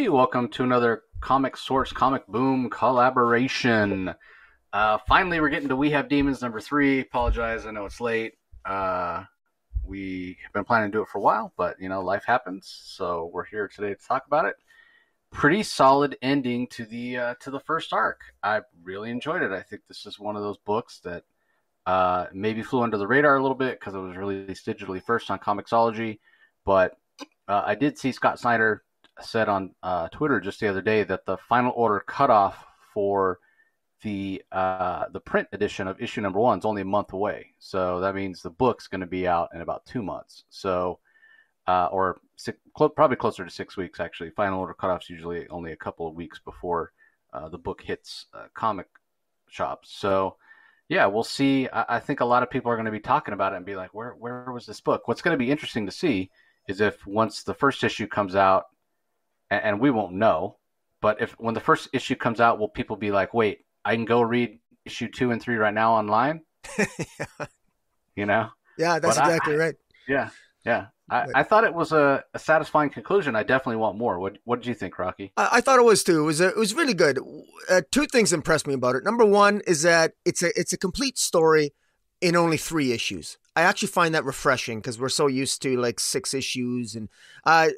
everybody. Welcome to another Comic Source Comic Boom collaboration. Uh, finally, we're getting to We Have Demons number three. Apologize, I know it's late. Uh, we have been planning to do it for a while, but you know, life happens, so we're here today to talk about it. Pretty solid ending to the uh, to the first arc. I really enjoyed it. I think this is one of those books that uh, maybe flew under the radar a little bit because it was released digitally first on Comixology, but uh, I did see Scott Snyder said on uh, Twitter just the other day that the final order cutoff for the uh, the print edition of issue number one is only a month away. So that means the book's going to be out in about two months. So uh, or six, probably closer to six weeks actually. Final order cutoffs usually only a couple of weeks before uh, the book hits uh, comic shops. So yeah, we'll see. I-, I think a lot of people are going to be talking about it and be like, where where was this book? What's going to be interesting to see is if once the first issue comes out and, and we won't know. But if when the first issue comes out, will people be like, "Wait, I can go read issue two and three right now online"? yeah. You know? Yeah, that's but exactly I, right. Yeah, yeah. I, I, thought it was a, a, satisfying conclusion. I definitely want more. What What did you think, Rocky? I, I thought it was too. It was a, it was really good. Uh, two things impressed me about it. Number one is that it's a it's a complete story in only three issues. I actually find that refreshing because we're so used to like six issues and uh,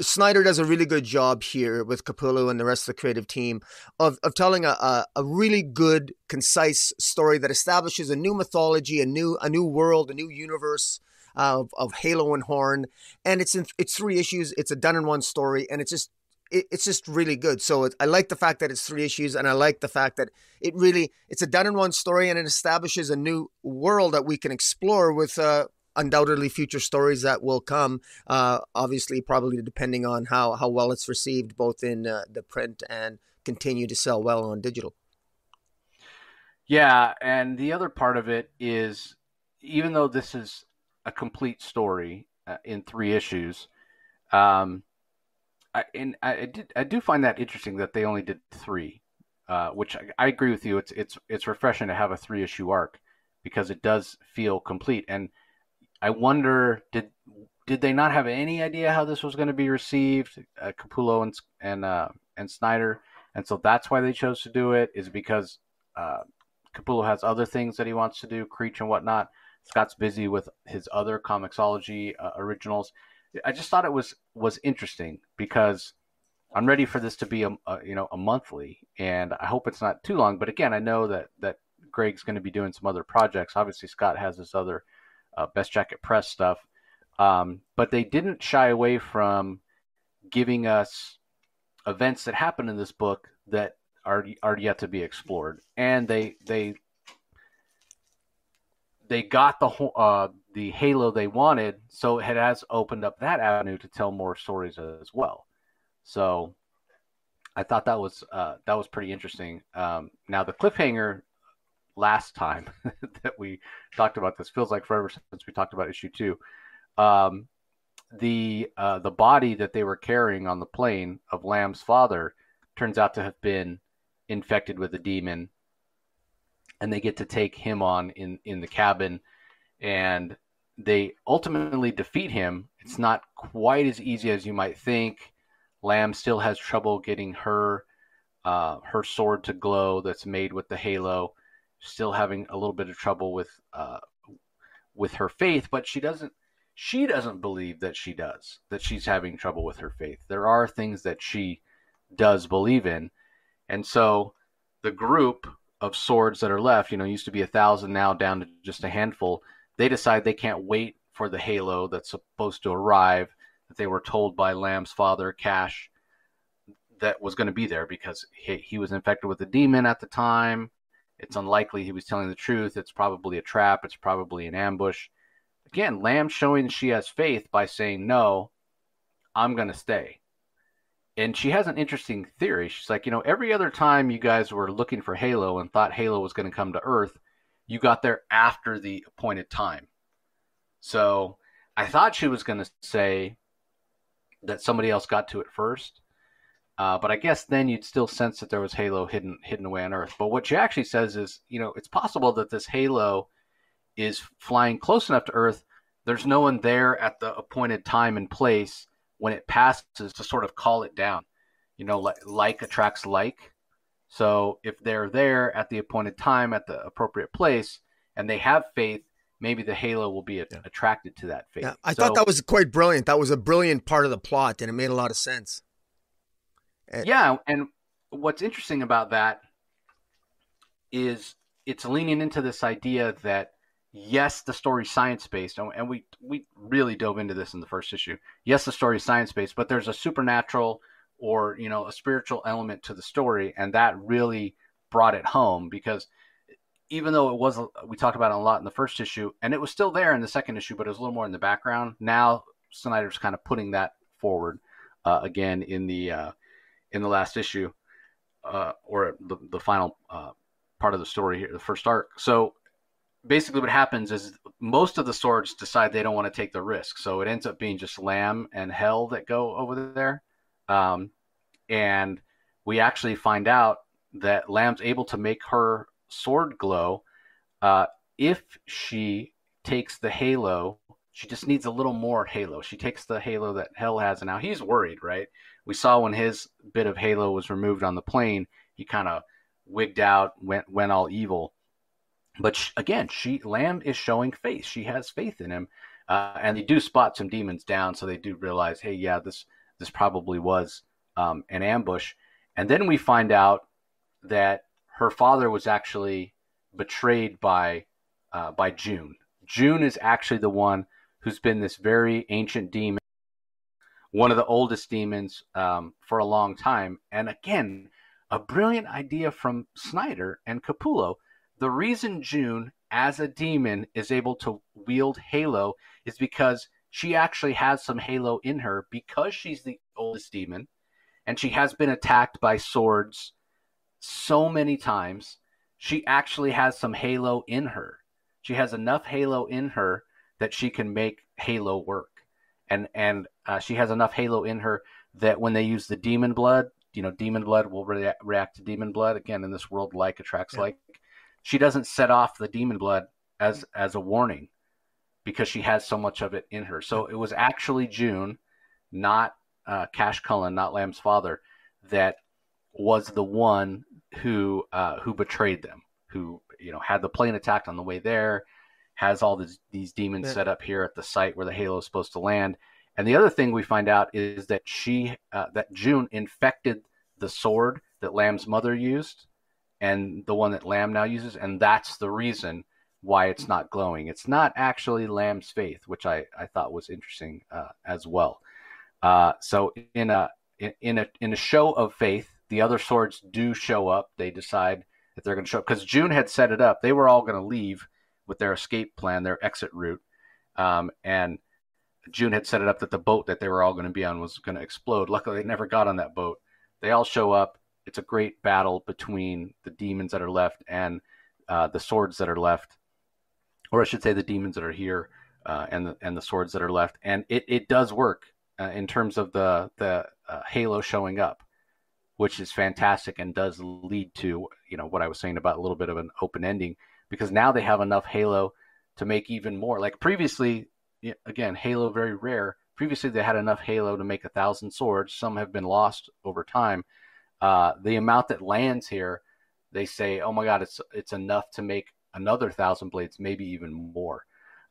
Snyder does a really good job here with Capullo and the rest of the creative team of, of telling a, a, a, really good, concise story that establishes a new mythology, a new a new world, a new universe of, of Halo and Horn. And it's in it's three issues. It's a done in one story, and it's just it, it's just really good. So it, I like the fact that it's three issues, and I like the fact that it really it's a done in one story, and it establishes a new world that we can explore with uh, undoubtedly future stories that will come. Uh, obviously, probably depending on how how well it's received, both in uh, the print and continue to sell well on digital. Yeah, and the other part of it is, even though this is a complete story uh, in three issues, um, I, and I, did, I do find that interesting that they only did three, uh, which I, I, agree with you. It's it's it's refreshing to have a three issue arc because it does feel complete and I wonder did did they not have any idea how this was going to be received, uh, Capullo and and uh, and Snyder, and so that's why they chose to do it. Is because uh, Capullo has other things that he wants to do, Creech and whatnot. Scott's busy with his other Comixology uh, originals. I just thought it was was interesting because I'm ready for this to be a, a, you know a monthly, and I hope it's not too long. But again, I know that that Greg's going to be doing some other projects. Obviously, Scott has this other uh, Best Jacket Press stuff. Um, but they didn't shy away from giving us events that happen in this book that are are yet to be explored, and they they they got the uh, the halo they wanted, so it has opened up that avenue to tell more stories as well. So I thought that was uh, that was pretty interesting. Um, now the cliffhanger last time that we talked about this. Feels like forever since we talked about issue two. Um, the uh, the body that they were carrying on the plane of Lamb's father turns out to have been infected with a demon, and they get to take him on in in the cabin, and they ultimately defeat him. It's not quite as easy as you might think. Lamb still has trouble getting her uh, her sword to glow that's made with the halo still having a little bit of trouble with uh, with her faith, but she doesn't she doesn't believe that she does that she's having trouble with her faith. There are things that she does believe in, and so the group of swords that are left, you know, used to be a thousand, now down to just a handful. They decide they can't wait for the halo that's supposed to arrive. That they were told by Lamb's father, Cash, that was going to be there because he, he was infected with a demon at the time it's unlikely he was telling the truth. It's probably a trap. It's probably an ambush. Again, Lamb showing she has faith by saying, No, I'm going to stay. And she has an interesting theory. She's like, You know, every other time you guys were looking for Halo and thought Halo was going to come to Earth, you got there after the appointed time. So I thought she was going to say that somebody else got to it first. Uh, but I guess then you'd still sense that there was Halo hidden hidden away on Earth. But what she actually says is, you know, it's possible that this Halo is flying close enough to Earth. There's no one there at the appointed time and place, when it passes to sort of call it down. You know, like, like attracts like. So if they're there at the appointed time at the appropriate place and they have faith, maybe the halo will be a- attracted to that faith. Yeah, I so, thought that was quite brilliant. That was a brilliant part of the plot, and it made a lot of sense. And, yeah, and what's interesting about that is it's leaning into this idea that yes, the story's science based, and we we really dove into this in the first issue. Yes, the story is science based, but there's a supernatural or you know a spiritual element to the story, and that really brought it home because even though it was we talked about it a lot in the first issue and it was still there in the second issue but it was a little more in the background now snyder's kind of putting that forward uh, again in the uh, in the last issue uh, or the, the final uh, part of the story here the first arc. So basically what happens is most of the swords decide they don't want to take the risk. So it ends up being just lamb and hell that go over there. Um, and we actually find out that lamb's able to make her sword glow uh, if she takes the halo. She just needs a little more halo. She takes the halo that hell has and now he's worried right we saw when his bit of halo was removed on the plane he kind of wigged out went went all evil. But she, again she lamb is showing faith. She has faith in him. Uh, and they do spot some demons down so they do realize hey yeah this this probably was um, an ambush. And then we find out that her father was actually betrayed by uh, by June. June is actually the one who's been this very ancient demon, one of the oldest demons um, for a long time. And again, a brilliant idea from Snyder and Capullo. The reason June, as a demon, is able to wield Halo is because she actually has some Halo in her because she's the oldest demon and she has been attacked by swords so many times. She actually has some Halo in her. She has enough Halo in her that she can make Halo work, and and uh, she has enough Halo in her that when they use the demon blood, you know, demon blood will re- react to demon blood. Again, in this world, like attracts yeah. like. She doesn't set off the demon blood as as a warning because she has so much of it in her. So it was actually June, not uh, Cash Cullen, not Lamb's father, that was the one who uh, who betrayed them, who you know had the plane attacked on the way there, has all these, these demons yeah. set up here at the site where the halo is supposed to land. And the other thing we find out is that she uh, that June infected the sword that Lamb's mother used, and the one that Lamb now uses, and that's the reason why it's not glowing. It's not actually Lamb's faith, which I, I thought was interesting uh, as well. Uh, so in a in a in a show of faith, the other swords do show up. They decide that they're going to show up because June had set it up. They were all going to leave with their escape plan, their exit route, um, and June had set it up that the boat that they were all going to be on was going to explode. Luckily, they never got on that boat. They all show up. It's a great battle between the demons that are left and uh, the swords that are left, or I should say, the demons that are here uh, and the and the swords that are left. And it, it does work uh, in terms of the the uh, halo showing up which is fantastic and does lead to you know what I was saying about a little bit of an open ending because now they have enough Halo to make even more. Like previously, again, Halo very rare. Previously, they had enough Halo to make a thousand swords. Some have been lost over time. Uh, the amount that lands here, they say, "Oh my God, it's it's enough to make another thousand blades, maybe even more."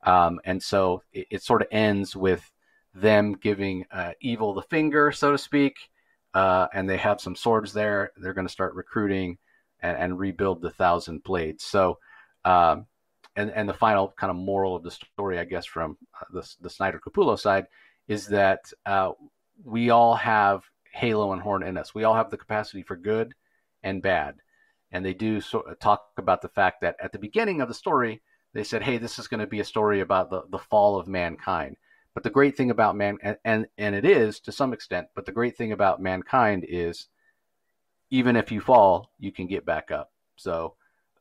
Um, and so it, it, sort of ends with them giving uh, evil the finger, so to speak, uh, and they have some swords there. They're going to start recruiting and, and, rebuild the thousand blades. So, um, and and the final kind of moral of the story, I guess, from uh, the the Snyder Capullo side, is that uh, we all have Halo and Horn in us. We all have the capacity for good and bad, and they do so, talk about the fact that at the beginning of the story, they said, "Hey, this is going to be a story about the the fall of mankind." But the great thing about man, and, and, and it is to some extent, but the great thing about mankind is even if you fall, you can get back up. So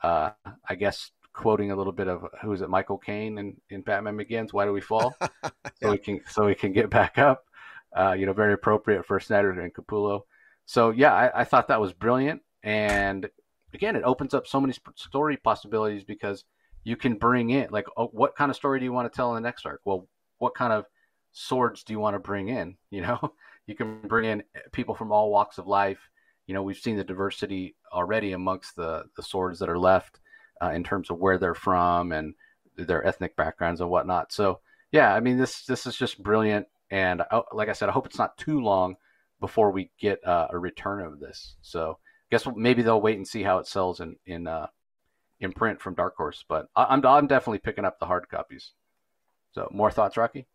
uh, I guess quoting a little bit of who is it, Michael Caine in, in Batman Begins, Why Do We Fall? yeah. So we can so we can get back up. Uh, you know, very appropriate for Snyder and Capullo. So yeah, I, I thought that was brilliant. And again, it opens up so many story possibilities because you can bring in like, oh, what kind of story do you want to tell in the next arc? Well, what kind of swords do you want to bring in? You know, you can bring in people from all walks of life. You know, we've seen the diversity already amongst the the swords that are left uh, in terms of where they're from and their ethnic backgrounds and whatnot. So yeah, I mean this this is just brilliant, and I, like I said, I hope it's not too long before we get uh, a return of this. So I guess maybe they'll wait and see how it sells in in uh, in print from Dark Horse. But I, I'm I'm definitely picking up the hard copies. So more thoughts, Rocky?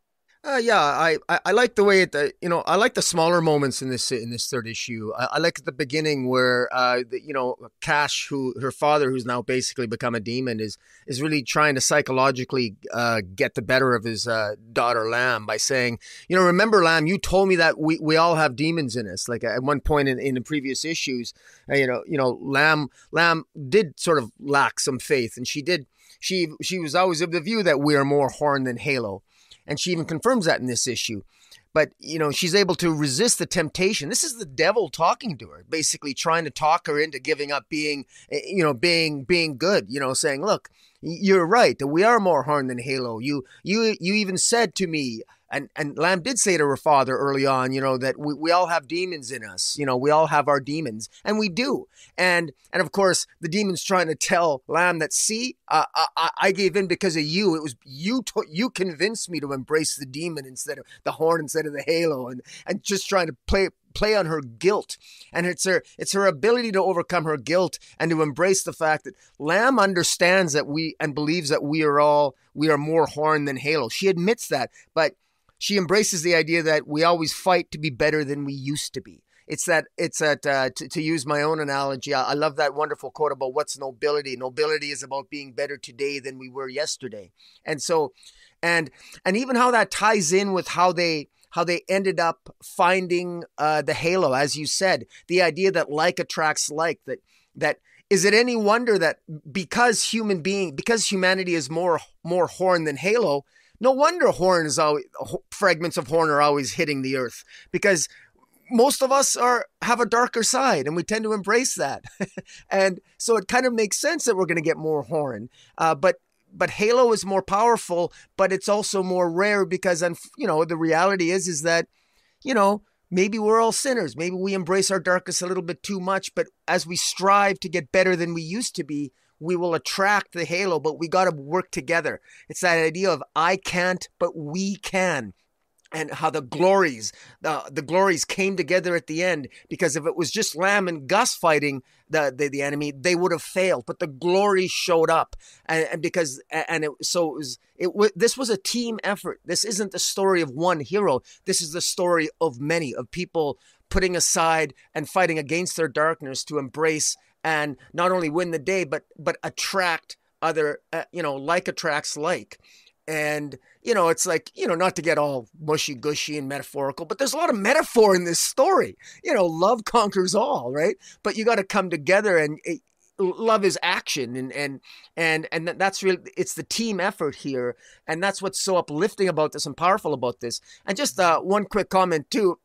Uh, yeah, I, I, I, like the way it, uh, you know, I like the smaller moments in this in this third issue. I, I like the beginning where, uh, the, you know, Cash, who her father, who's now basically become a demon, is is really trying to psychologically uh, get the better of his uh, daughter Lamb by saying, you know, remember Lamb, you told me that we, we all have demons in us. Like at one point in, in the previous issues, uh, you know, you know, Lamb Lamb did sort of lack some faith, and she did. She she was always of the view that we are more horn than halo and she even confirms that in this issue. But you know, she's able to resist the temptation. This is the devil talking to her, basically trying to talk her into giving up being, eh, you know, being being good. You know, saying, "Look, you're right. That we are more horn than Halo. You you you even said to me, and and Lamb did say to her father early on, you know, that we, we all have demons in us. You know, we all have our demons, and we do. And and of course, the demons trying to tell Lamb that, see, uh, I, I gave in because of you. It was you. To, you convinced me to embrace the demon instead of the horn, instead of the halo, and and just trying to play play on her guilt and it's her it's her ability to overcome her guilt and to embrace the fact that lamb understands that we and believes that we are all we are more horn than halo she admits that but she embraces the idea that we always fight to be better than we used to be. It's that it's that uh, to, to use my own analogy. I, I love that wonderful quote about what's nobility. Nobility is about being better today than we were yesterday. And so, and and even how that ties in with how they how they ended up finding uh, the halo, as you said, the idea that like attracts like. That that is it any wonder that because human being because humanity is more more horn than halo no wonder horn is always fragments of horn are always hitting the earth because most of us are have a darker side and we tend to embrace that. And so it kind of makes sense that we're going to get more horn uh, but but halo is more powerful but it's also more rare because you know the reality is is that you know maybe we're all sinners. Maybe we embrace our darkness a little bit too much but as we strive to get better than we used to be we will attract the halo, but we got to work together. It's that idea of I can't, but we can. And how the glories, the, the glories came together at the end because if it was just Lamb and Gus fighting the, the, the enemy, they would have failed. But the glory showed up, and, and because and it so it was it was this was a team effort. This isn't the story of one hero. This is the story of many of people putting aside and fighting against their darkness to embrace and not only win the day but but attract other uh, you know like attracts like. And you know it's like you know not to get all mushy gushy and metaphorical but there's a lot of metaphor in this story. You know love conquers all right? But you got to come together and it, love is action and and and and that's really it's the team effort here and that's what's so uplifting about this and powerful about this. And just uh, one quick comment too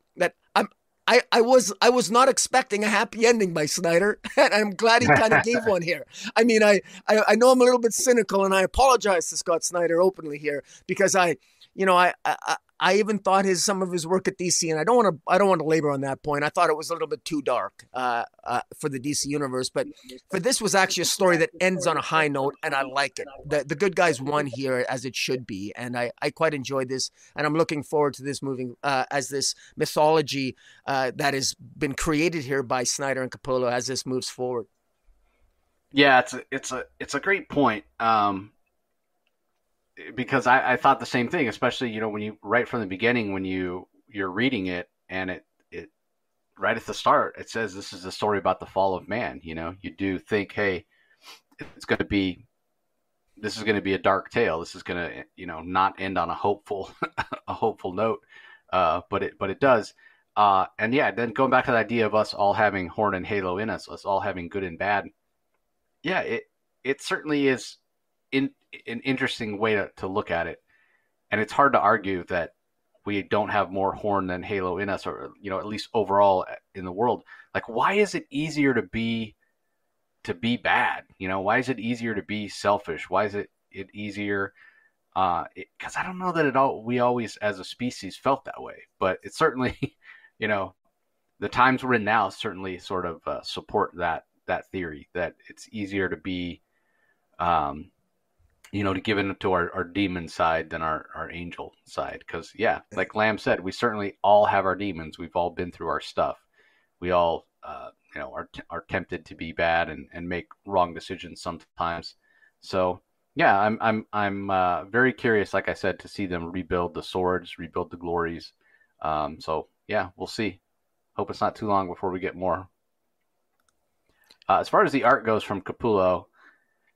I, I was I was not expecting a happy ending by Snyder, and I'm glad he kind of gave one here. I mean, I, I I know I'm a little bit cynical, and I apologize to Scott Snyder openly here because I, you know, I, I I even thought his some of his work at DC, and I don't want to I don't want to labor on that point. I thought it was a little bit too dark uh, uh, for the DC universe, but for this was actually a story that ends on a high note, and I like it. the The good guys won here as it should be, and I I quite enjoyed this, and I'm looking forward to this moving uh, as this mythology uh, that has been created here by Snyder and Capullo as this moves forward. Yeah, it's a, it's a it's a great point. Um, because I, I thought the same thing, especially you know when you right from the beginning when you you're reading it and it it right at the start it says this is a story about the fall of man. You know, you do think, hey, it's going to be this is going to be a dark tale. This is going to you know not end on a hopeful a hopeful note, uh, but it but it does. Uh, and yeah, then going back to the idea of us all having horn and halo in us, us all having good and bad. Yeah, it it certainly is in, an interesting way to, to look at it. And it's hard to argue that we don't have more horn than Halo in us, or you know, at least overall in the world. Like, why is it easier to be to be bad? You know, why is it easier to be selfish? Why is it it easier because uh, I don't know that it all we always as a species felt that way, but it certainly, you know, the times we're in now certainly sort of uh, support that that theory that it's easier to be, um, you know, to give in to our, our demon side than our, our angel side. Because yeah, like Lamb said, we certainly all have our demons. We've all been through our stuff. We all, uh, you know, are are tempted to be bad and and make wrong decisions sometimes. So yeah, I'm I'm I'm uh, very curious, like I said, to see them rebuild the swords, rebuild the glories. Um, so yeah, we'll see. Hope it's not too long before we get more. Uh, as far as the art goes from Capullo,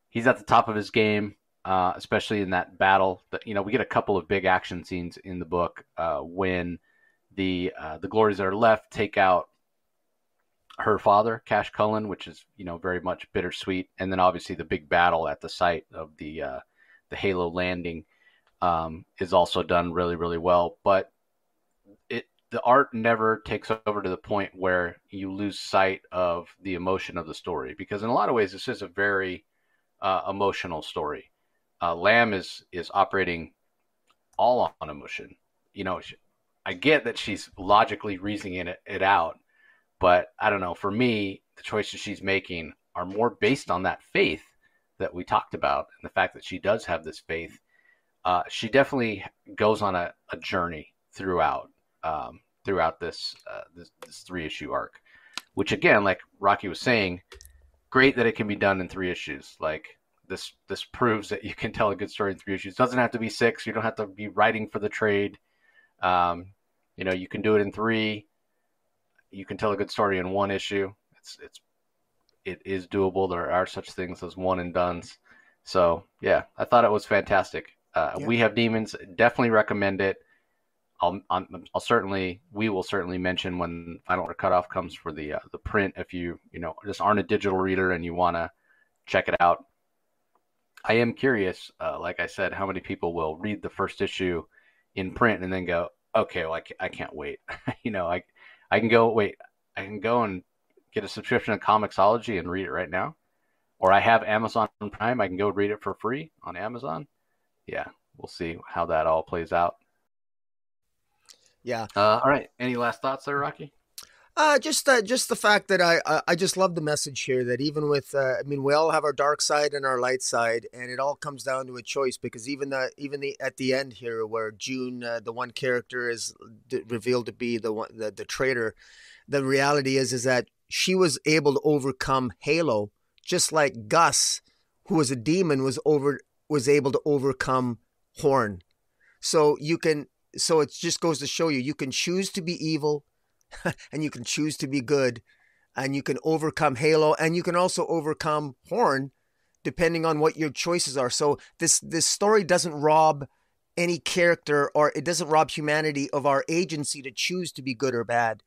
he's at the top of his game, uh, especially in that battle. That you know, we get a couple of big action scenes in the book uh, when the uh, the glories that are left take out her father, Cash Cullen, which is you know very much bittersweet, and then obviously the big battle at the site of the uh, the Halo landing um, is also done really really well. But it the art never takes over to the point where you lose sight of the emotion of the story because in a lot of ways this is a very uh, emotional story. Uh, Lamb is is operating all on emotion. You know, I get that she's logically reasoning it, it out but I don't know. For me, the choices she's making are more based on that faith that we talked about and the fact that she does have this faith. Uh, she definitely goes on a, a journey throughout um, throughout this, uh, this this three issue arc, which again, like Rocky was saying, great that it can be done in three issues. Like this this proves that you can tell a good story in three issues. It doesn't have to be six. You don't have to be writing for the trade. Um, you know, you can do it in three you can tell a good story in one issue. It's it's it is doable. There are such things as one and duns. So yeah, I thought it was fantastic. Uh, yeah. We have demons. Definitely recommend it. I'll, I'll, I'll certainly we will certainly mention when final cutoff comes for the uh, the print. If you you know just aren't a digital reader and you want to check it out, I am curious. Uh, like I said, how many people will read the first issue in print and then go, okay, well I, I can't wait. you know, I I can go wait. I can go and get a subscription to Comixology and read it right now, or I have Amazon Prime. I can go read it for free on Amazon. Yeah, we'll see how that all plays out. Yeah. Uh, all right. Any last thoughts there, Rocky? Uh, just uh, just the fact that I, I, just love the message here that even with uh, I mean we all have our dark side and our light side and it all comes down to a choice because even the even the at the end here where June uh, the one character is d- revealed to be the one the, the traitor the reality is is that she was able to overcome Halo just like Gus who was a demon was over was able to overcome Horn. So you can so it just goes to show you you can choose to be evil and you can choose to be good and you can overcome Halo and you can also overcome Horn depending on what your choices are. So this this story doesn't rob any character or it doesn't rob humanity of our agency to choose to be good or bad.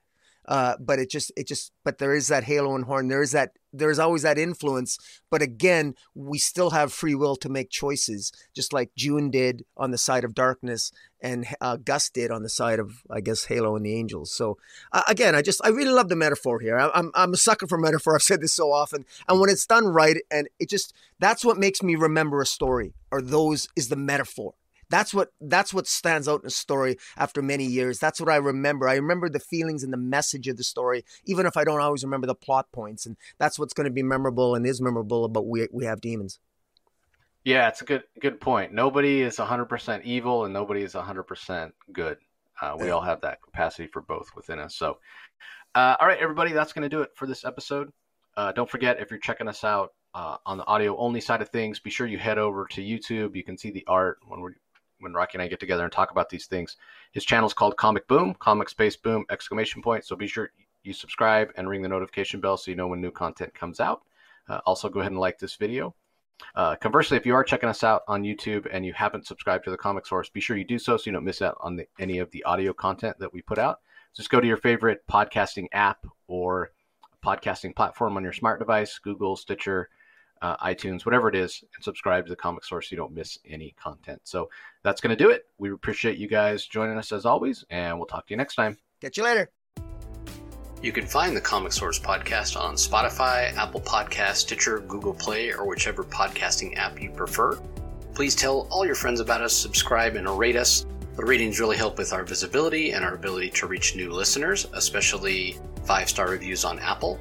Uh, but it just it just but there is that halo and horn. There is that there's always that influence. But again we still have free will to make choices just like june did on the side of darkness and uh, gus did on the side of i guess halo and the angels. So uh, again i just i really love the metaphor here. I, I'm, I'm a sucker for metaphor. I've said this so often. And when it's done right and it just that's what makes me remember a story or those is the metaphor that's what that's what stands out in a story after many years. That's what I remember. I remember the feelings and the message of the story, even if I don't always remember the plot points. And that's what's going to be memorable and is memorable about we we have demons. Yeah, it's a good good point. Nobody is 100% evil and nobody is 100% good. Uh, we all have that capacity for both within us. So, uh, all right, everybody, that's going to do it for this episode. Uh, don't forget if you're checking us out uh, on the audio only side of things, be sure you head over to YouTube. You can see the art when we're when Rocky and I get together and talk about these things. His channel is called Comic Boom, Comic Space Boom exclamation point. So be sure you subscribe and ring the notification bell so you know when new content comes out. Uh, also, go ahead and like this video. Uh, conversely, if you are checking us out on YouTube and you haven't subscribed to the Comic Source, be sure you do so so you don't miss out on the, any of the audio content that we put out. Just go to your favorite podcasting app or podcasting platform on your smart device, Google, Stitcher, uh, iTunes, whatever it is, and subscribe to the Comic Source so you don't miss any content. So that's going to do it. We appreciate you guys joining us as always, and we'll talk to you next time. Catch you later. You can find the Comic Source podcast on Spotify, Apple Podcast, Stitcher, Google Play, or whichever podcasting app you prefer. Please tell all your friends about us, subscribe, and rate us. The ratings really help with our visibility and our ability to reach new listeners, especially five star reviews on Apple.